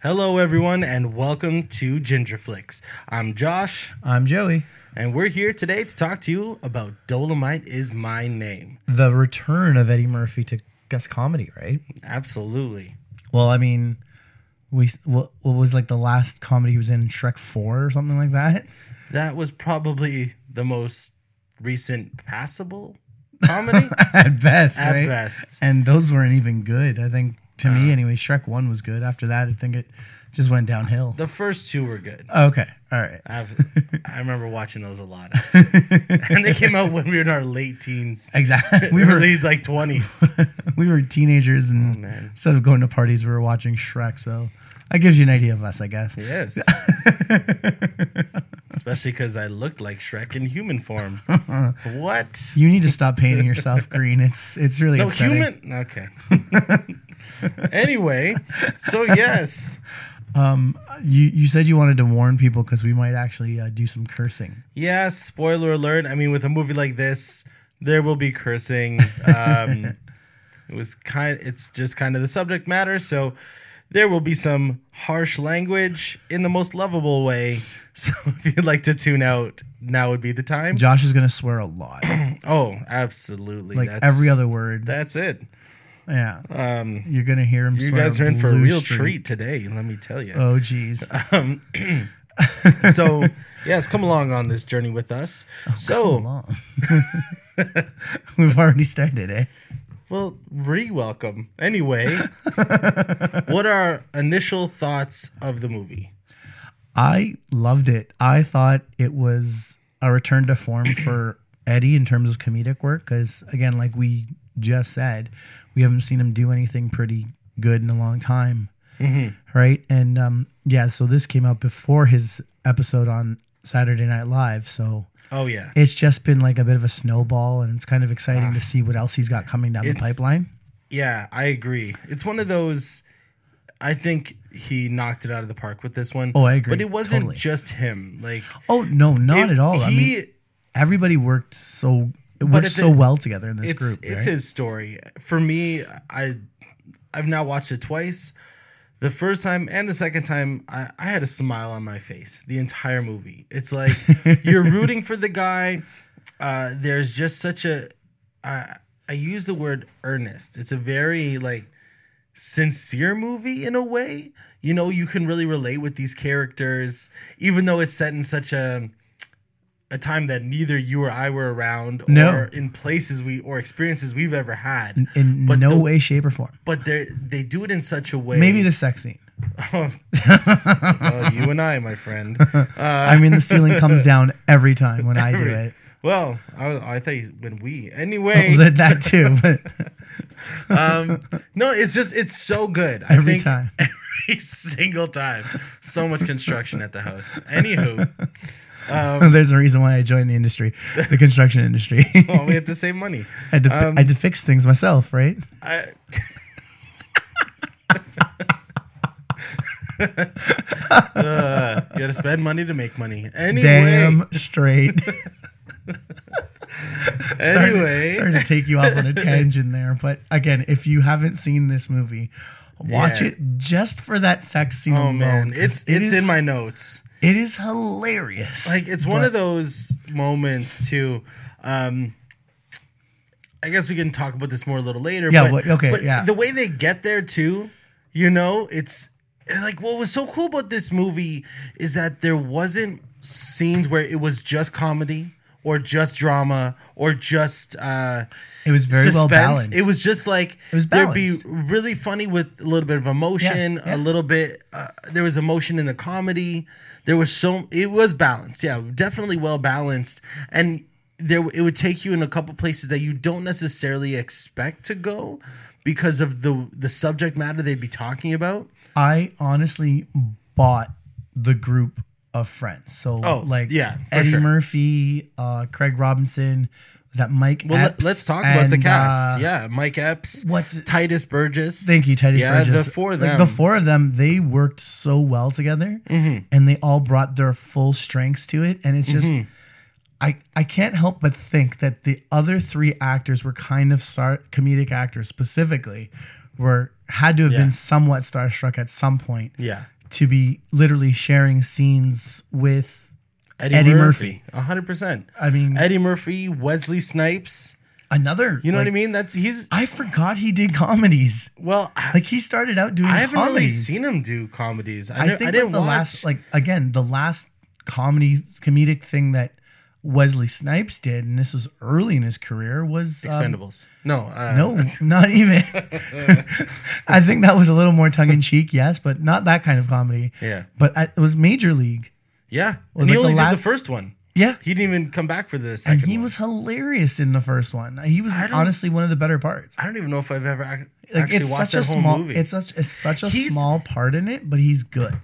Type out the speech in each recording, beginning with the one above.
Hello, everyone, and welcome to Ginger Flicks. I'm Josh, I'm Joey. and we're here today to talk to you about Dolemite is My Name. The return of Eddie Murphy to guest comedy, right? Absolutely. Well, I mean, we what, what was like the last comedy he was in Shrek Four or something like that. That was probably the most recent passable comedy At best, at right? best. And those weren't even good. I think to me, uh-huh. anyway, Shrek One was good. After that, I think it just went downhill. The first two were good. Okay, all right. I've, I remember watching those a lot. and they came out when we were in our late teens. Exactly. We were early like 20s. we were teenagers, and Oh, instead of going to parties, we were watching Shrek. So that gives you an idea of us, I guess. Yes. Especially because I looked like Shrek in human form. what? You need to stop painting yourself green. It's it's really No upsetting. human. Okay. Anyway, so yes, You you said you wanted to warn people because we might actually uh, do some cursing. yes. Spoiler alert. I mean, with a movie like this, there will be cursing. Um, it was kind. It's just kind of the subject matter. So there will be some harsh language in the most lovable way. So if you'd like to tune out, now would be the time. Josh is gonna swear a lot, Oh, absolutely. like that's, every other word. That's it. Yeah, Um, you're gonna hear him. you guys are in for a real street. treat today. Let me tell you. Oh geez, Um, so yes, come along on this journey with us. so, Come on. We've already started, eh? well, re-welcome. Anyway, what are initial thoughts of the movie? I loved it. I thought it was a return to form for Eddie in terms of comedic work because, again, like we just said, we haven't seen him do anything pretty good in a long time, right? And um, yeah, so this came out before his episode on Saturday Night Live, so Oh yeah, it's just been like a bit of a snowball, and it's kind of exciting to see what else he's got coming down the pipeline. yeah, I agree. It's one of those. I think he knocked it out of the park with this one. Oh, I agree. But it wasn't Totally. just him. Like Oh no, not it- at all. I mean, everybody worked so it But so a- well together in this it's group. it's right? his story. For me, I I've now watched it twice. The first time and the second time, I, I had a smile on my face the entire movie. It's like you're rooting for the guy. Uh, there's just such a I I use the word earnest. It's a very like sincere movie in a way. You know, you can really relate with these characters, even though it's set in such a a time that neither you or I were around, No. or in places we or experiences we've ever had. in but no the- way, shape, or form. But they they do it in such a way. Maybe the sex scene. Oh, well, you and I, my friend. Uh, I mean, the ceiling comes down every time when I do it. well, I, I thought you, when we anyway. That, that too, but um, no, it's just it's so good. I every think time. every single time. So much construction at the house. Anywho, There's a reason why I joined the industry, the construction industry. well, we have to save money. I, had to, Um, I had to fix things myself, right? I, uh, you gotta spend money to make money. Anyway, Damn straight. anyway, sorry, sorry to take you off on a tangent there, but again, if you haven't seen this movie, watch Yeah. it just for that sex scene oh alone. man, it's it it's is- in my notes. It is hilarious. Like it's one But- of those moments too. Um, I guess we can talk about this more a little later. Yeah, but, okay, but yeah. the way they get there too, you know, it's like what was so cool about this movie is that there wasn't scenes where it was just comedy or just drama or just uh It was very well balanced. It was just like It was there'd be really funny with a little bit of emotion, Yeah, yeah. a little bit. Uh, there was emotion in the comedy. There was so it was balanced. Yeah, definitely well balanced, and there it would take you in a couple places that you don't necessarily expect to go because of the the subject matter they'd be talking about. I honestly bought the group of friends. So Oh, like yeah, Eddie sure. Murphy, uh, Craig Robinson, was that Mike? Well, Epps, let, us talk about the cast. uh, yeah, Mike Epps, what's it- Tituss Burgess. Thank you, Tituss yeah, Burgess. the four of Like, them. the four of them, they worked so well together, Mm-hmm. and they all brought their full strengths to it. And it's just, Mm-hmm. I I can't help but think that the other three actors were kind of start comedic actors specifically, were had to have Yeah. been somewhat starstruck at some point Yeah. To be literally sharing scenes with. Eddie, Eddie Murphy. Hundred percent. I mean, Eddie Murphy, Wesley Snipes. another. You know what I mean? That's he's I forgot he did comedies. well. I, Like he started out doing I haven't really seen him do comedies. I, I think I didn't like the watch last, like again, the last comedy comedic thing that Wesley Snipes did, and this was early in his career, was um, Expendables. no, uh, no, not even. I think that was a little more tongue in cheek, yes, but not that kind of comedy. Yeah, But I, it was Major League. yeah. Was And he like the only did the first one. Yeah, He didn't even come back for the and second. he one. was hilarious in the first one. He was honestly one of the better parts. I don't even know if I've ever ac- Like actually it's watched such a that whole small, movie. it's such, it's such a He's- small part in it, but he's good.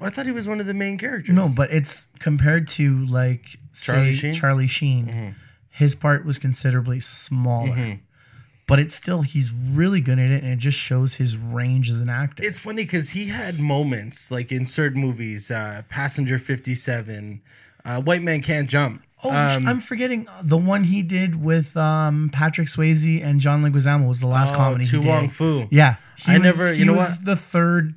Well, I thought he was one of the main characters. No, but it's compared to like Charlie say Sheen? Mm-hmm. Charlie Sheen. His part was considerably smaller, but it's still he's really good at it, and it just shows his range as an actor. it's funny because he had moments like in certain movies, uh, Passenger Fifty Seven, uh, White Man Can't Jump. oh, um, I'm forgetting the one he did with um, Patrick Swayze and John Leguizamo was the last oh, comedy Tu he Wong. Foo. Yeah, I was, never- you know was what? the third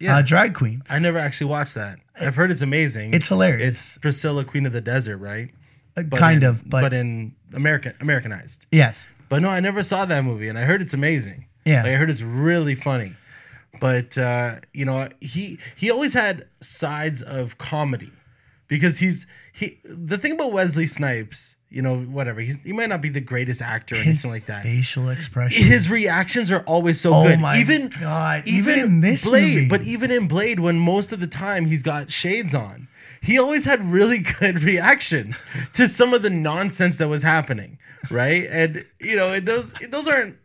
Yeah. uh, drag queen. I never actually watched that. I've heard it's amazing. It's hilarious. It's Priscilla, Queen of the Desert, right? Uh, But kind in- of, but, in American Americanized. yes, But no, I never saw that movie, and I heard it's amazing. Yeah. like, I heard it's really funny. But uh, you know, he he always had sides of comedy because he's he. The thing about Wesley Snipes, you know, whatever he's he might not be the greatest actor or his anything like that. facial expression. His reactions are always so Oh good. my even God, even, even in this Blade, movie. but even in Blade, when most of the time he's got shades on, he always had really good reactions to some of the nonsense that was happening, right? And you know, those those aren't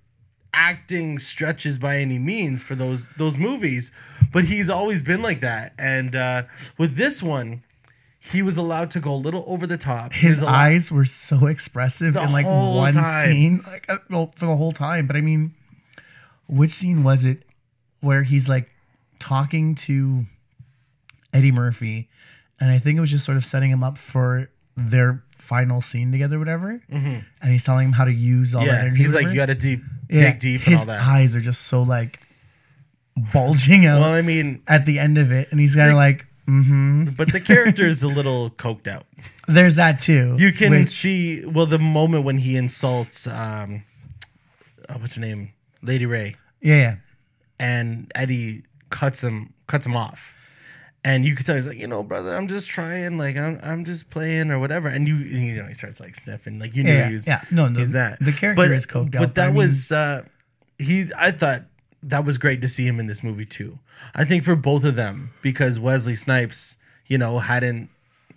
acting stretches by any means for those those movies, but he's always been like that. And uh, with this one, he was allowed to go a little over the top. His allowed- eyes were so expressive The in like one time. scene, like uh, well, for the whole time. But I mean, which scene was it where he's like talking to Eddie Murphy, and I think it was just sort of setting him up for their final scene together, whatever. And he's telling him how to use all that Mm-hmm. Yeah, energy. he's like, you got to deep Yeah, dig deep His and all that. eyes are just so like bulging out Well, I mean, at the end of it, and he's kind of like, mm-hmm. but the character is a little coked out. There's that too. You can which- see well the moment when he insults um, oh, what's her name, Lady Ray, yeah, yeah. and Eddie cuts him cuts him off, and you can tell he's like, you know, brother, I'm just trying, like I'm I'm just playing or whatever, and you you know he starts like sniffing, like you know Yeah, he was yeah. No, no, he's that the character but, is coked out, but but I that mean- was uh, he. I thought that was great to see him in this movie too. I think for both of them because Wesley Snipes, you know, hadn't.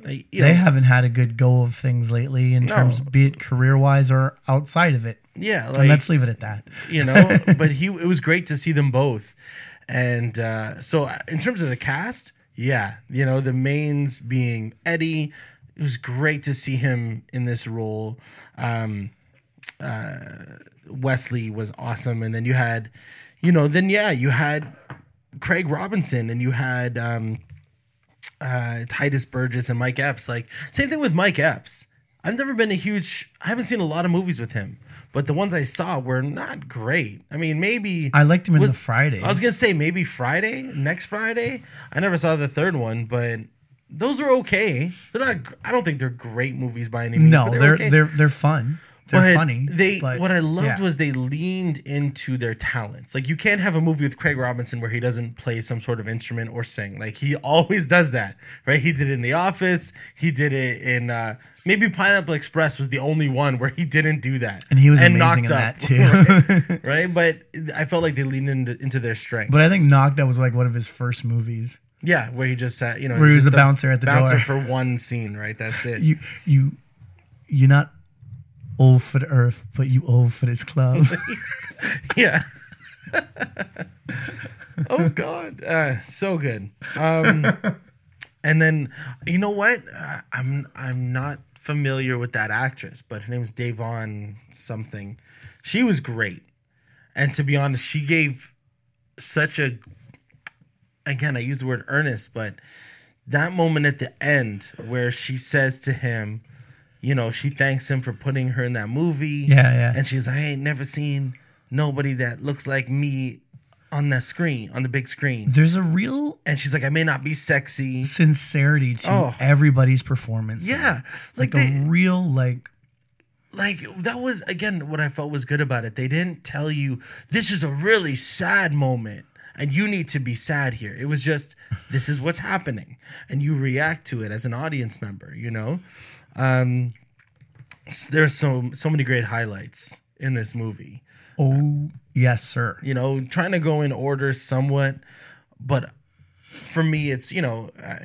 like, You they know, haven't had a good go of things lately in terms, be it career wise or outside of it. yeah, And like let's leave it at that. you know but he it was great to see them both and uh so uh, in terms of the cast yeah you know the mains being eddie it was great to see him in this role um uh wesley was awesome and then you had you know then yeah you had craig robinson and you had um uh tituss burgess and mike epps like same thing with mike epps i've never been a huge i haven't seen a lot of movies with him but the ones i saw were not great i mean maybe I liked him in was- the Fridays. I was gonna say maybe Friday, next Friday. I never saw the third one, but those are okay. They're not. I don't think they're great movies by any means. no, but they're okay. they're they're fun. They're But funny. They but, what I loved yeah. was they leaned into their talents. Like you can't have a movie with Craig Robinson where he doesn't play some sort of instrument or sing. Like he always does that, right? He did it in The Office. He did it in uh, maybe Pineapple Express was the only one where he didn't do that, and he was and amazing in that too. right? right? But I felt like they leaned into, into their strength. but I think Knocked Up was like one of his first movies. Yeah, where he just sat, you know, Where he was a bouncer at the bouncer door. for one scene, right? That's it. You you you're not old for the earth, but you old for this club. yeah. oh God, uh, so good. Um, and then you know what? Uh, I'm I'm not familiar with that actress, but her name's Davon something. She was great, and to be honest, she gave such a. Again, I use the word earnest, but that moment at the end where she says to him, you know, she thanks him for putting her in that movie. Yeah, yeah. And she's like, I ain't never seen nobody that looks like me on that screen, on the big screen. There's a real And she's like, I may not be sexy. sincerity to Oh. everybody's performance. Yeah. Like, Like, a real like like that was again what I felt was good about it. They didn't tell you this is a really sad moment and you need to be sad here. It was just this is what's happening and you react to it as an audience member, you know? Um there's so so many great highlights in this movie. oh yes, sir. You know, trying to go in order somewhat, but for me it's, you know, uh,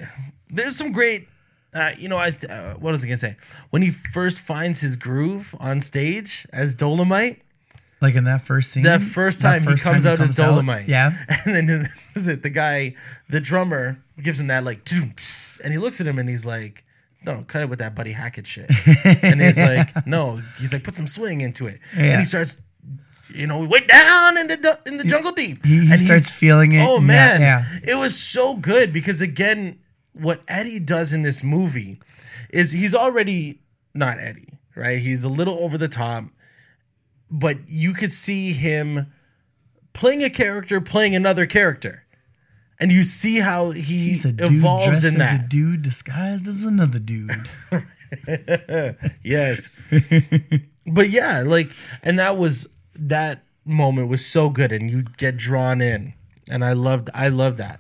there's some great uh, you know, I uh, what was I gonna say? When he first finds his groove on stage as Dolemite, Like in that first scene. that first that time first he comes time out as Dolemite, Yeah. and then is it the guy, the drummer gives him that like, and he looks at him and he's like, "No, cut it with that Buddy Hackett shit," and he's like, "No," he's like, "Put some swing into it," Yeah. and he starts. You know, way down in the in the jungle deep. He, he And starts feeling it. Oh man, Yeah. it was so good because again, what Eddie does in this movie is he's already not Eddie, right? He's a little over the top, but you could see him playing a character, playing another character, and you see how he He's a dude evolves dressed in as a dude disguised as another dude. yes, but yeah, like, and that was that moment was so good, and you get drawn in, and I loved, I loved that.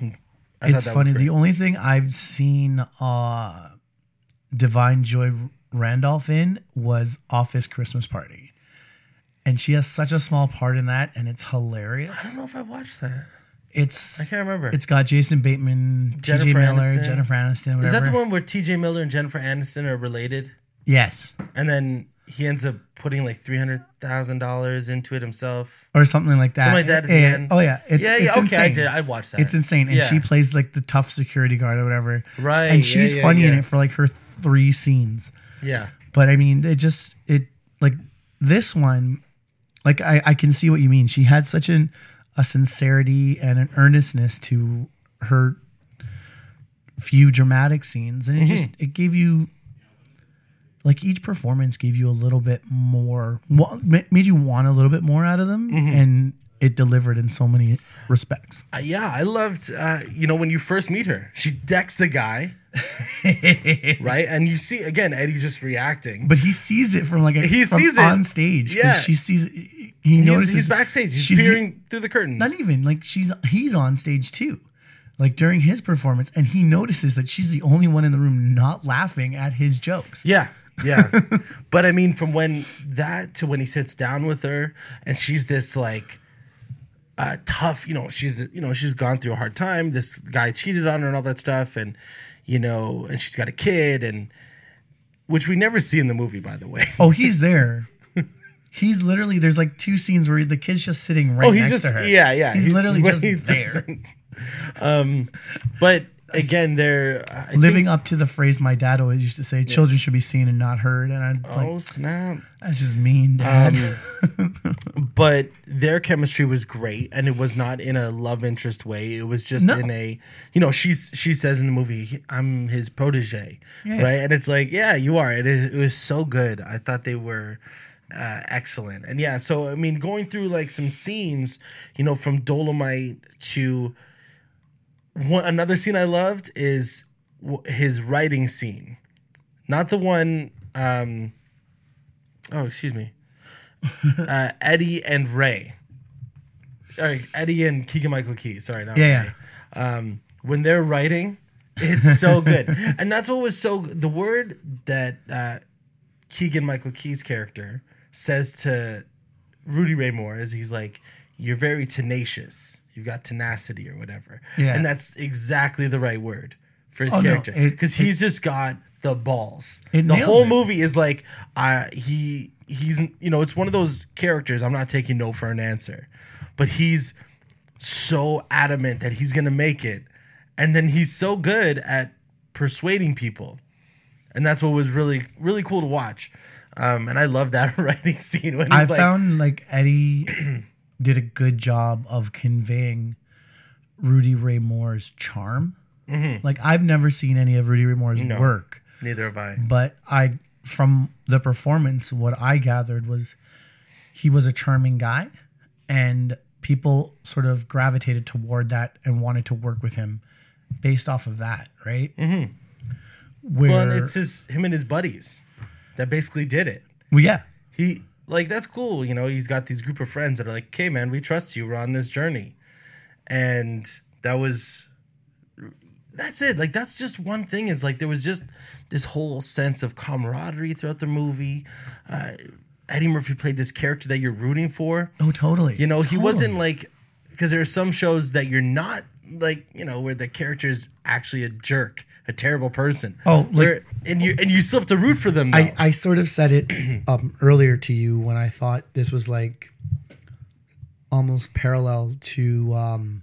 I it's that funny. The only thing I've seen uh Da'Vine Joy Randolph in was Office Christmas Party. And she has such a small part in that and it's hilarious. I don't know if I watched that. It's I can't remember. it's got Jason Bateman, Jennifer TJ Miller, Aniston. Jennifer Aniston, whatever. Is that the one where T.J. Miller and Jennifer Aniston are related, Yes. and then he ends up putting like three hundred thousand dollars into it himself? Or something like that. Something like that at the end. Oh yeah. It's, yeah, it's. Okay, insane. I did. I watched that. It's insane. And Yeah. she plays like the tough security guard or whatever. Right, And she's yeah, funny in yeah. it for like her three scenes. yeah, But I mean, it just it like this one, like I I can see what you mean. She had such an a sincerity and an earnestness to her few dramatic scenes, and it just Mm-hmm. it gave you like each performance gave you a little bit more, made you want a little bit more out of them, Mm-hmm. and it delivered in so many respects. Uh, yeah. I loved. Uh, you know, when you first meet her, she decks the guy, right? And you see again Eddie just reacting. But he sees it from like a, He sees it. on stage. Yeah. she sees. He He's, notices he's backstage. He's she's- peering through the curtains. not even like she's he's on stage too like during his performance and he notices that she's the only one in the room not laughing at his jokes Yeah, yeah. but I mean, from when that to when he sits down with her and she's this like uh, tough, you know, she's you know she's gone through a hard time. This guy cheated on her and all that stuff, and you know, and she's got a kid, and which we never see in the movie, by the way. oh he's there he's literally there's like two scenes where the kid's just sitting right Oh, he's next just to her yeah, yeah. he's He- literally just he there Um, but again, they're I think- living up to the phrase my dad always used to say children should be seen and not heard and i'm like Oh snap! that's just mean dad Um, but their chemistry was great and it was not in a love interest way it was just No. in a you know she's she says in the movie i'm his protege Yeah. right and it's like yeah you are it, is, it was so good i thought they were uh, excellent and yeah so i mean going through like some scenes you know from dolemite to one another scene i loved is w- his writing scene not the one um oh excuse me uh, Eddie and Ray. All right, Eddie and Keegan Michael Key. Sorry, not Yeah, Ray. Um, when they're writing, it's so good, and that's what was so. The word that uh, Keegan Michael Key's character says to Rudy Ray Moore is he's like, "You're very tenacious. You've got tenacity or whatever." Yeah. and that's exactly the right word for his Oh, character it- because he's just got the balls. The whole it. movie is like, uh, he he's you know it's one of those characters. I'm not taking no for an answer, but he's so adamant that he's gonna make it, and then he's so good at persuading people, and that's what was really really cool to watch. Um, and I love that writing scene when he's I like, found like Eddie did a good job of conveying Rudy Ray Moore's charm. Like I've never seen any of Rudy Ray Moore's Mm-hmm. No. work, neither have I. but I from the performance, what I gathered was he was a charming guy, and people sort of gravitated toward that and wanted to work with him based off of that, right? Mm-hmm. Where, Well, it's his him and his buddies that basically did it. well, yeah, He like that's cool, you know. He's got these group of friends that are like, "Okay, man, we trust you. We're on this journey," and that was that's it. Like that's just one thing. Is like there was just this whole sense of camaraderie throughout the movie. Uh, Eddie Murphy played this character that you're rooting for. oh, totally. You know, he wasn't like because there are some shows that you're not like, you know, where the character is actually a jerk, a terrible person. Oh, like- Where- and you and you still have to root for them. Though. I, I sort of said it um, earlier to you when I thought this was like almost parallel to um,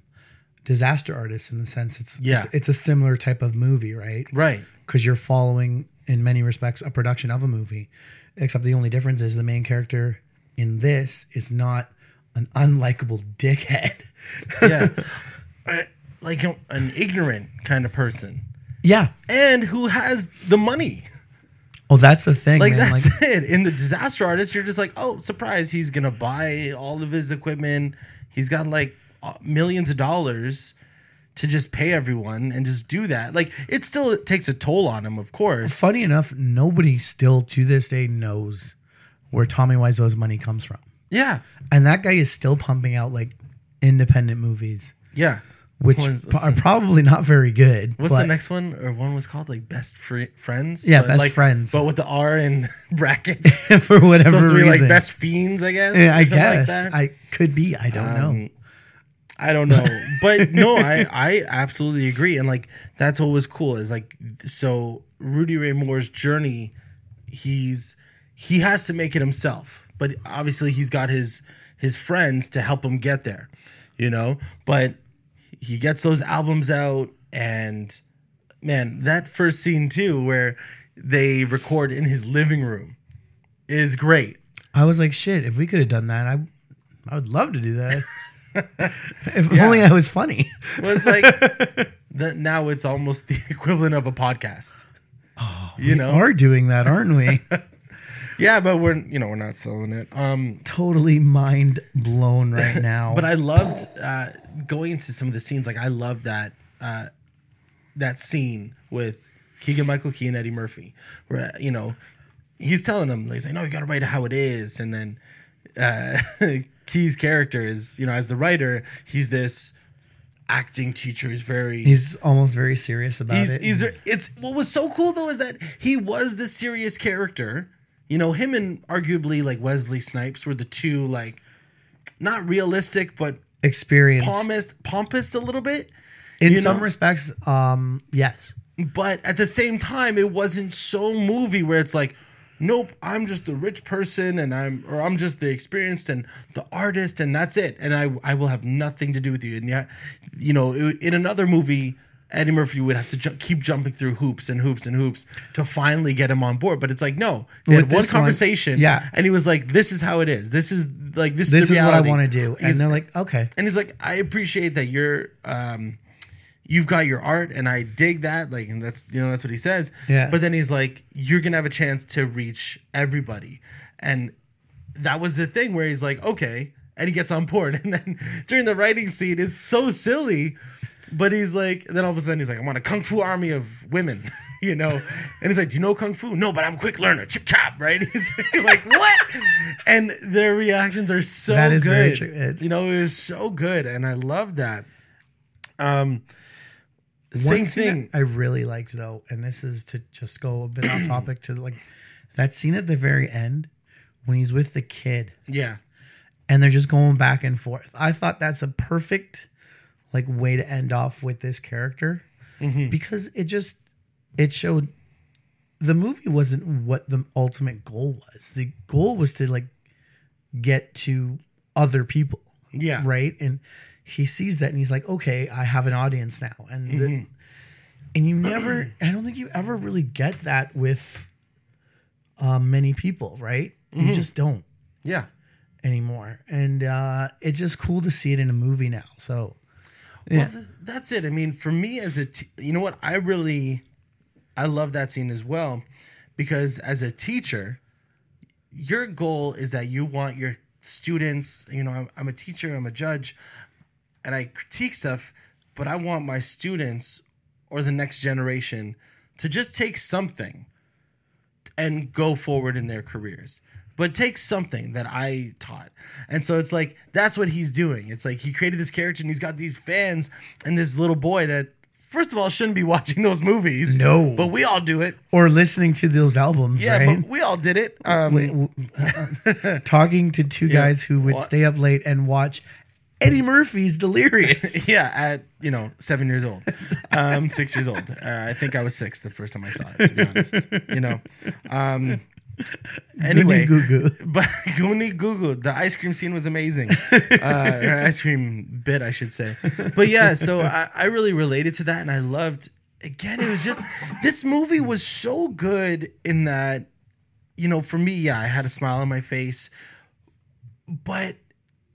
Disaster Artist in the sense it's, Yeah. it's it's a similar type of movie, right? right. Because you're following in many respects a production of a movie, except the only difference is the main character in this is not an unlikable dickhead. Yeah. Like a- an ignorant kind of person. yeah. And who has the money. Oh, that's the thing. Like man. that's Like, it. In the disaster artist, you're just like, oh, surprise! He's gonna buy all of his equipment. He's got like millions of dollars to just pay everyone and just do that. Like it still takes a toll on him, of course. funny enough, nobody still to this day knows where Tommy Wiseau's money comes from. Yeah, And that guy is still pumping out like independent movies, yeah. which Was- p- are probably not very good. What's but the next one? Or one was called like Best Fri Friends. Yeah, But, Best like, Friends. but with the R in brackets. for whatever supposed to be reason. like Best Fiends, I guess. Yeah, or I something like guess that. I could be. I don't know. Um, I don't know, but no, I I absolutely agree, and like that's what was cool is like so Rudy Ray Moore's journey, he's he has to make it himself, but obviously he's got his his friends to help him get there, you know. But he gets those albums out, and man, that first scene too, where they record in his living room, is great. I was like, shit. If we could have done that, I I would love to do that. if only I was funny. Well, it's like that now it's almost the equivalent of a podcast. Oh, you know, Are doing that, aren't we? Yeah, but we're you know we're not selling it. Um, totally mind blown right now. but I loved uh, going into some of the scenes. Like I loved that uh, that scene with Keegan Michael Key and Eddie Murphy, where you know he's telling him he's like, no, you got to write it how it is, and then uh, Key's character is you know as the writer, he's this acting teacher. He's very he's almost very serious about he's, it. he's it's what was so cool though is that he was the serious character you know him and arguably like wesley snipes were the two like not realistic but experienced pompous pompous a little bit in some know? respects. Um, yes. but at the same time it wasn't so movie where it's like nope i'm just the rich person and i'm or i'm just the experienced and the artist and that's it and i i will have nothing to do with you and yeah you know in another movie Eddie Murphy would have to ju- keep jumping through hoops and hoops and hoops to finally get him on board. But it's like, no, they With had one this one, conversation. yeah. And he was like, this is how it is. This is like, this, This is, is what I want to do. And they're like, okay. and he's like, I appreciate that you're, um, you've got your art, and I dig that. Like, and that's you know that's what he says. Yeah. But then he's like, you're gonna have a chance to reach everybody, and that was the thing where he's like, okay, and he gets on board, and then during the writing scene, it's so silly. But he's like, then all of a sudden he's like, I'm on a kung fu army of women, you know? And he's like, Do you know kung fu? No, but I'm a quick learner. Chip chop, right? He's like, What? And their reactions are so That is good. very true. It's- You know, it was so good, and I love that. Um, One same scene thing. I really liked though, and this is to just go a bit off topic to like that scene at the very end when he's with the kid Yeah, and they're just going back and forth. I thought that's a perfect like way to end off with this character Mm-hmm. because it just it showed the movie wasn't what the ultimate goal was. The goal was to like get to other people, yeah, right? And he sees that and he's like, "Okay, I have an audience now." And Mm-hmm. and you never I don't think you ever really get that with um, many people, right? Mm-hmm. You just don't yeah. anymore. And uh, it's just cool to see it in a movie now. So, yeah. Well, th- that's it. I mean, for me as a, t- you know what, I really, I love that scene as well, because as a teacher, your goal is that you want your students. You know, I'm, I'm a teacher, I'm a judge, and I critique stuff, but I want my students or the next generation to just take something and go forward in their careers. But take something that I taught. And so it's like, that's what he's doing. It's like he created this character and he's got these fans and this little boy that, first of all, shouldn't be watching those movies. No. But we all do it. Or listening to those albums, Yeah, right? but we all did it. Um, Wait, w- talking to two guys who would What? stay up late and watch Eddie Murphy's Delirious. yeah, at you know seven years old, um, six years old. Uh, I think I was six the first time I saw it. To be honest, you know. Um, anyway, Goo goo. but Goonie Goo Goo, the ice cream scene was amazing. Uh, or ice cream bit, I should say. But yeah, so I, I really related to that, and I loved. Again, it was just this movie was so good in that, you know, for me, yeah, I had a smile on my face, but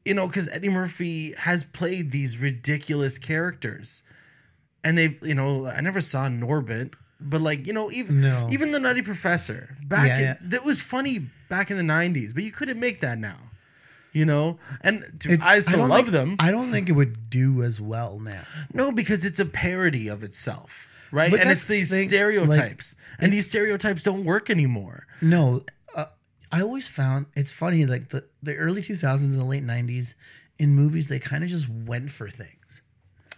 you know, because Eddie Murphy has played these ridiculous characters, and they've, you know, I never saw Norbit, but like, you know, even No. even the Nutty Professor back, Yeah, in, yeah. that was funny back in the '90s, but you couldn't make that now, you know. And to, It- I still don't love think- them. I don't think it would do as well now. no, because it's a parody of itself, right? But and it's these thing, like, stereotypes, and these stereotypes don't work anymore. No, uh, I always found it's funny like the the early 2000s and the late 90s in movies they kind of just went for things.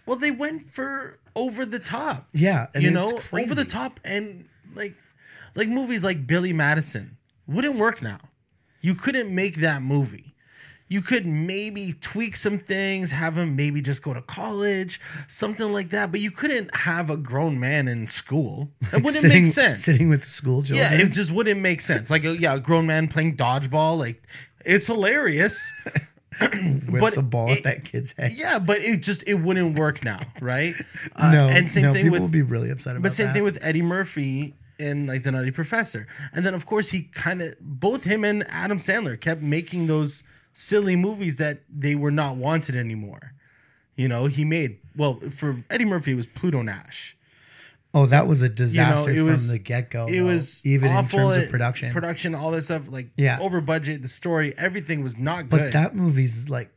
Well, they went for over the top. Yeah, and you it's know, crazy. over the top, and like, like movies like Billy Madison wouldn't work now. You couldn't make that movie. You could maybe tweak some things, have him maybe just go to college, something like that. But you couldn't have a grown man in school. It wouldn't sitting, make sense. Sitting with school children. yeah, it just wouldn't make sense. Like, uh, yeah, a grown man playing dodgeball, like it's hilarious. whips but a ball it- at that kid's head. Yeah, but it just it wouldn't work now, right? Uh, no, and same no, thing people with will be really upset about but same that. thing with Eddie Murphy in like the Nutty Professor, and then of course he kind of both him and Adam Sandler kept making those silly movies that they were not wanted anymore. You know, he made well for Eddie Murphy it was Pluto Nash. Oh, that was a disaster it from was- the get go. It was even in awful terms of production. production, all that stuff like Yeah. over budget. The story, everything was not good. but that movie's like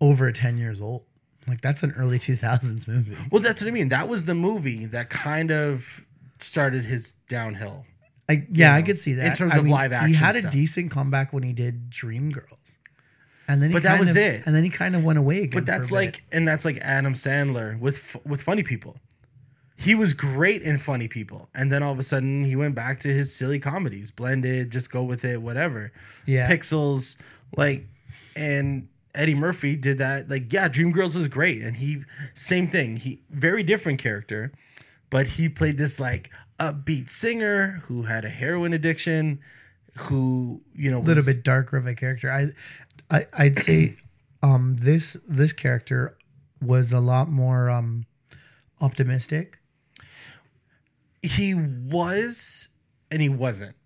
over ten years old. Like that's an early 2000s movie. well, that's what I mean. That was the movie that kind of started his downhill. I, yeah, I know, could see that. in terms I of live action. He had a decent comeback when he did Dreamgirls, and then he But that was of- it. And then he kind of went away again. But that's for a bit. like, and that's like Adam Sandler with with Funny People. He was great in Funny People, and then all of a sudden he went back to his silly comedies, blended, just go with it, whatever. Yeah. Pixels, like, and Eddie Murphy did that. Like, yeah, Dreamgirls was great, and he same thing. He very different character, but he played this like upbeat singer who had a heroin addiction, who you know a little was- bit darker of a character. I, I I'd say um this this character was a lot more um optimistic. He was and he wasn't.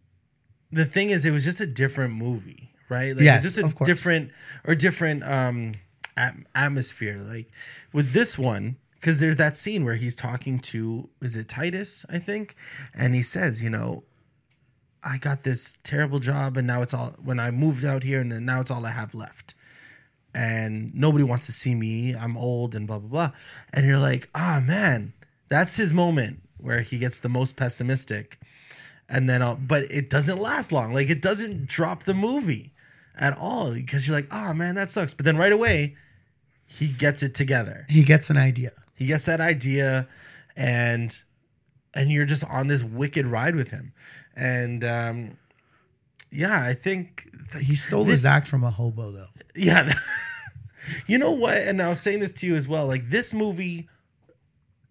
The thing is, it was just a different movie, right? Like Yes, just a different or different um at- atmosphere. Like with this one, because there's that scene where he's talking to is it Tituss, I think, and he says, you know, I got this terrible job, and now it's all when I moved out here, and then now it's all I have left. And nobody wants to see me. I'm old and blah blah blah. And you're like, ah man, that's his moment where he gets the most pessimistic. And then, uh, but it doesn't last long. Like it doesn't drop the movie at all because you're like, ah man, that sucks. But then right away, he gets it together He gets an idea. he gets that idea and and you're just on this wicked ride with him and um yeah i think th- He stole This- his act from a hobo though. yeah you know what and i was saying this to you as well like this movie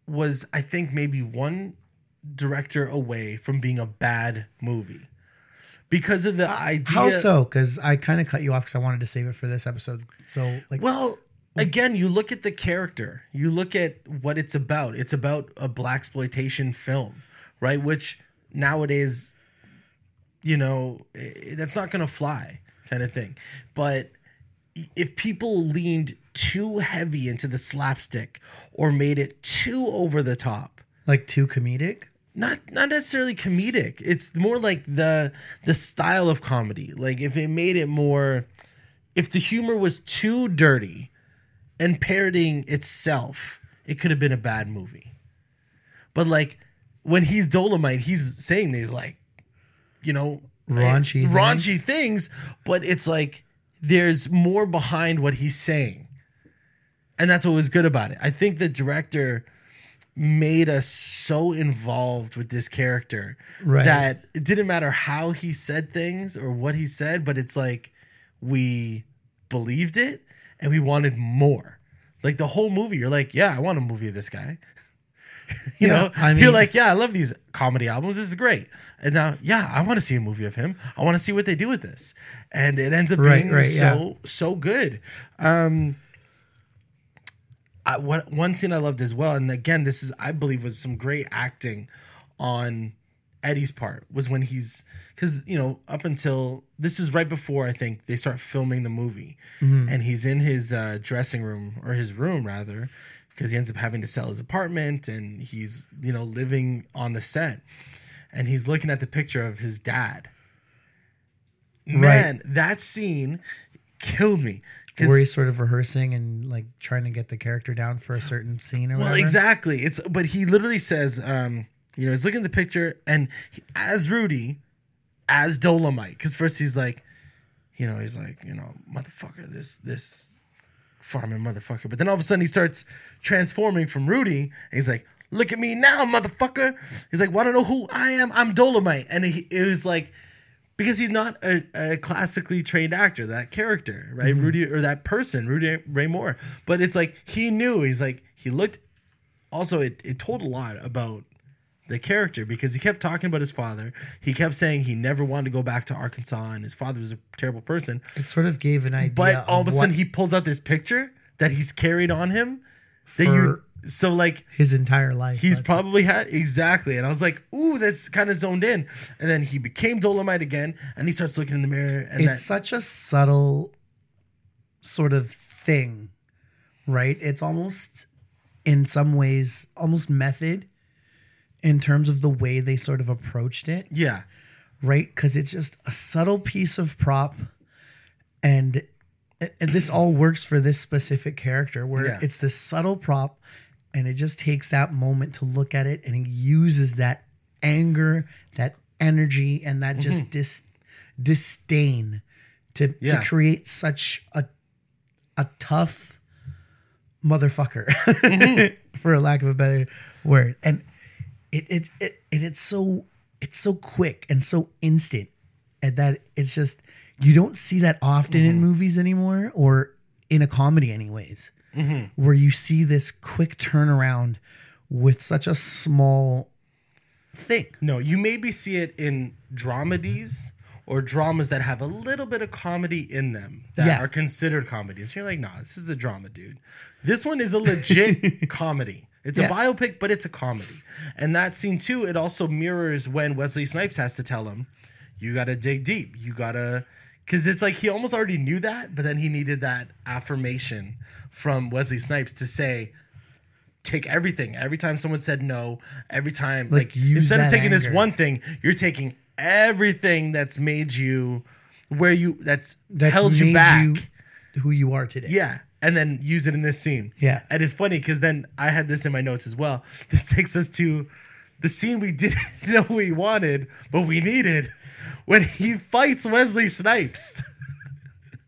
was i think maybe one director away from being a bad movie because of the idea How so? Because I kind of cut you off because I wanted to save it for this episode. So like, Well, again, you look at the character. You look at what it's about. It's about a blaxploitation film, right? Which nowadays, you know, that's not going to fly, kind of thing. But if people leaned too heavy into the slapstick or made it too over the top, like too comedic. not not necessarily comedic. It's more like the the style of comedy. Like if it made it more, if the humor was too dirty and parodying itself, it could have been a bad movie. But like when he's Dolemite, he's saying these like, you know, eh, Raunchy raunchy things, but it's like there's more behind what he's saying. And that's what was good about it. I think the director made us so involved with this character Right. that it didn't matter how he said things or what he said, but it's like we believed it and we wanted more. Like the whole movie, you're like, yeah, I want a movie of this guy. you Yeah, know, I you're like, yeah, I love these comedy albums. This is great. And now, yeah, I want to see a movie of him. I want to see what they do with this. And it ends up Right, being right, so so good. Um, I, what one scene I loved as well, and again, this is I believe was some great acting on Eddie's part was when he's because you know up until this is right before I think they start filming the movie, and he's in his uh, dressing room or his room rather because he ends up having to sell his apartment and he's you know living on the set, and he's looking at the picture of his dad. Man, that scene killed me. Where he's sort of rehearsing and like trying to get the character down for a certain scene or Well, whatever. exactly. It's but he literally says, um, you know, he's looking at the picture and he, as Rudy, as Dolemite, because first he's like, you know, he's like, you know, motherfucker, this this farming motherfucker. But then all of a sudden he starts transforming from Rudy, and he's like, look at me now, motherfucker. He's like, want to know who I am? I'm Dolomite, and he, it was like. Because he's not a, a classically trained actor, that character, right? Mm-hmm. Rudy or that person, Rudy Ray Moore. But it's like he knew. He's like he looked also it, it told a lot about the character because he kept talking about his father. He kept saying he never wanted to go back to Arkansas and his father was a terrible person. It sort of gave an idea. But all of a what sudden he pulls out this picture that he's carried on him. That you so like his entire life. he's probably had exactly. And I was like, ooh, that's kind of zoned in. And then he became Dolemite again and he starts looking in the mirror and it's that such a subtle sort of thing, right? It's almost in some ways almost method in terms of the way they sort of approached it, yeah. right? Because it's just a subtle piece of prop, and, and this all works for this specific character, where Yeah. it's this subtle prop, and it just takes that moment to look at it, and he uses that anger, that energy, and that just mm-hmm. dis, disdain to Yeah. to create such a a tough motherfucker, mm-hmm. for a lack of a better word, and it it, it and it's so it's so quick and so instant and that it's just you don't see that often in mm-hmm. movies anymore or in a comedy anyways Mm-hmm. where you see this quick turnaround with such a small thing No, you maybe see it in dramedies or dramas that have a little bit of comedy in them that Yeah. are considered comedies. You're like, nah, this is a drama, dude. This one is a legit comedy. It's Yeah. a biopic, but it's a comedy. And that scene too, it also mirrors when Wesley Snipes has to tell him, you gotta dig deep. You gotta because it's like he almost already knew that, but then he needed that affirmation from Wesley Snipes to say, take everything. Every time someone said no, every time like, Like, instead of taking this one thing, you're taking everything that's made you where you that's, that's held you back. who you are today Yeah. And then use it in this scene. Yeah. And it's funny because then I had this in my notes as well. This takes us to the scene we didn't know we wanted, but we needed when he fights Wesley Snipes.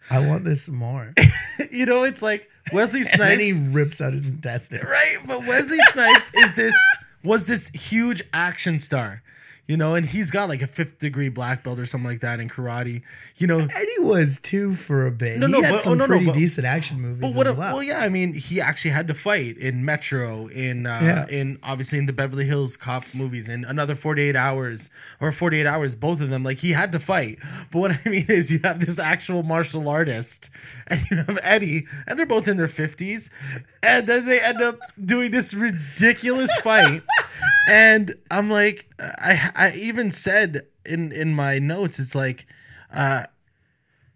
i want this more you know, it's like Wesley Snipes. and then he rips out his intestine right? But Wesley Snipes is this was this huge action star, you know, and he's got like a fifth degree black belt or something like that in karate, you know. eddie was too for a bit No, he no, had but- some oh, no, no, pretty but- decent action movies But what? well, well, yeah, I mean, he actually had to fight in Metro, in uh, Yeah. in obviously in the Beverly Hills Cop movies, in another Forty Eight Hours or Forty Eight Hours, both of them. Like he had to fight. But what I mean is, you have this actual martial artist, and you have Eddie, and they're both in their fifties, and then they end up doing this ridiculous fight. And I'm like, I I even said in in my notes, it's like, uh,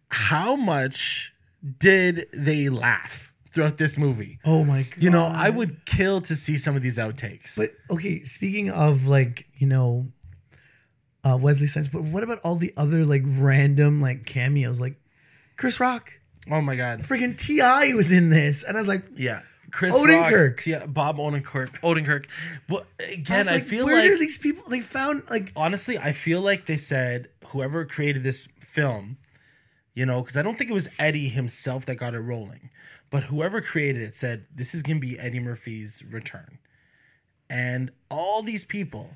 how much did they laugh throughout this movie? oh my god You know, I would kill to see some of these outtakes. But okay, speaking of like you know, uh, Wesley Snipes, but what about all the other like random like cameos, like Chris Rock? Oh my god. Freaking Ti was in this, and I was like, Yeah. Chris Odenkirk. Rock, yeah, Bob Odenkirk. Odenkirk. Well, I again, I, like, feel where like are these people? They found like honestly, I feel like they said whoever created this film, you know, because I don't think it was Eddie himself that got it rolling, but whoever created it said this is gonna be Eddie Murphy's return, and all these people,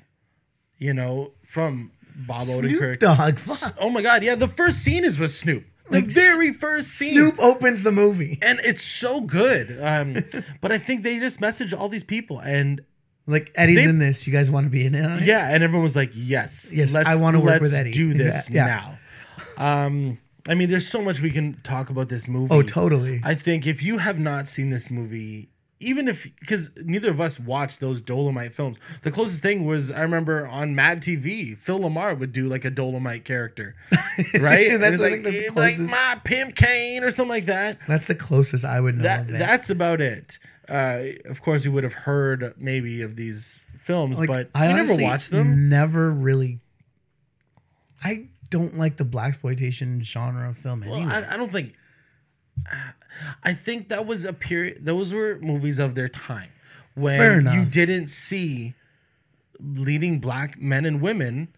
you know, from Bob Snoop Odenkirk. Dogg. Oh my God! Yeah, the first scene is with Snoop. The Like, very first scene. Snoop opens the movie. and it's so good. Um, but I think they just messaged all these people, and Like Eddie's They- in this. You guys want to be in it? yeah, and everyone was like, "Yes, Yes, I wanna work let's with Eddie." Do this Yeah, now." Um, I mean, there's so much we can talk about this movie. Oh, totally. I think if you have not seen this movie, even if because neither of us watched those Dolemite films, the closest thing was I remember on Mad TV, Phil LaMarr would do like a Dolemite character, right? And That's, I like, the it's like my pimp cane or something like that. That's the closest I would know That it. that's about it. Uh, of course, you would have heard maybe of these films, Like, but I you never watched them. Never really. I don't like the blaxploitation genre of film. Well, I, I don't think. I think that was a period. Those were movies of their time when you didn't see leading black men and women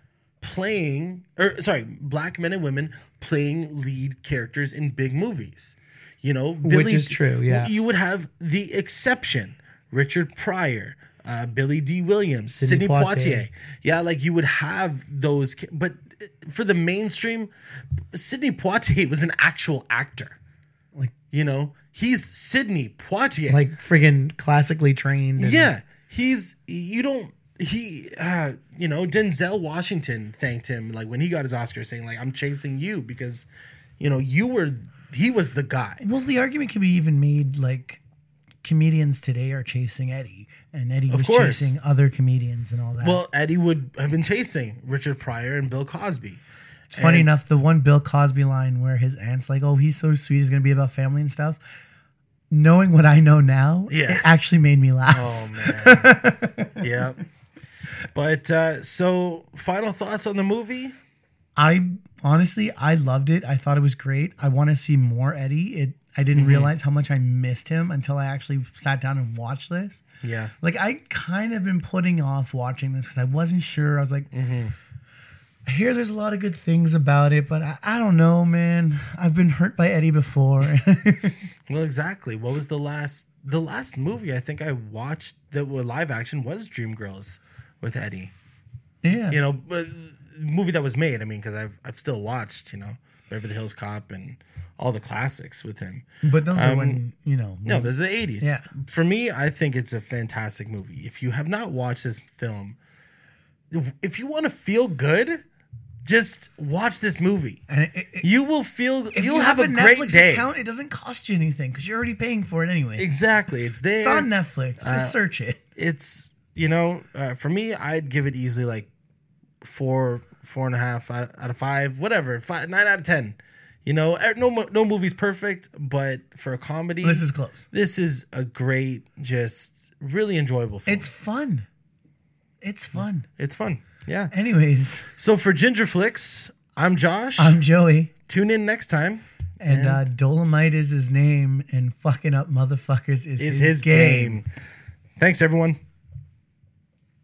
playing, or sorry, black men and women playing lead characters in big movies. You know, Which is true, yeah. you would have the exception: Richard Pryor, uh, Billy Dee Williams, Sidney Sidney, Poitier. Poitier. Yeah, like you would have those, but for the mainstream, Sidney Poitier was an actual actor. Like- you know, he's Sidney Poitier. like friggin' classically trained. and- yeah, he's you don't he uh you know Denzel Washington thanked him like when he got his Oscar saying like I'm chasing you because you know you were he was the guy. Well, the argument can be even made like comedians today are chasing Eddie, and Eddie was course. chasing other comedians and all that. Well, Eddie would have been chasing Richard Pryor and Bill Cosby. It's funny and- enough, the one Bill Cosby line where his aunt's like, "Oh, he's so sweet, he's gonna be about family and stuff." Knowing what I know now, Yeah. it actually made me laugh. Oh man. yeah. But uh so final thoughts on the movie? I honestly, I loved it. I thought it was great. I want to see more Eddie. It. I didn't Mm-hmm. realize how much I missed him until I actually sat down and watched this. Yeah. Like I kind of been putting off watching this because I wasn't sure. I was like, Mm-hmm. I hear there's a lot of good things about it, but I, I don't know, man. I've been hurt by Eddie before. Well, exactly. What was the last the last movie I think I watched that was live action was Dreamgirls with Eddie. yeah, You know, but movie that was made. I mean, because I've I've still watched you know Beverly Hills Cop and all the classics with him. but those are Um, when you know. No, this is the eighties. Yeah. For me, I think it's a fantastic movie. If you have not watched this film, if you want to feel good, just watch this movie. and it, it, You will feel. if You'll you have, have, a, a great Netflix day. account, it doesn't cost you anything because you're already paying for it anyway. Exactly. It's there. It's on Netflix. Just Uh, search it. it's you know uh, for me i'd give it easily like four four and a half out, out of five whatever five, nine out of ten you know eh, no no movie's perfect but for a comedy This is close. this is a great just really enjoyable film. It's fun. It's fun. it's fun yeah. Anyways, so for ginger flicks i'm josh. I'm Joey. tune in next time. And uh, Dolemite is his name, and fucking up motherfuckers is, is his, game. Thanks everyone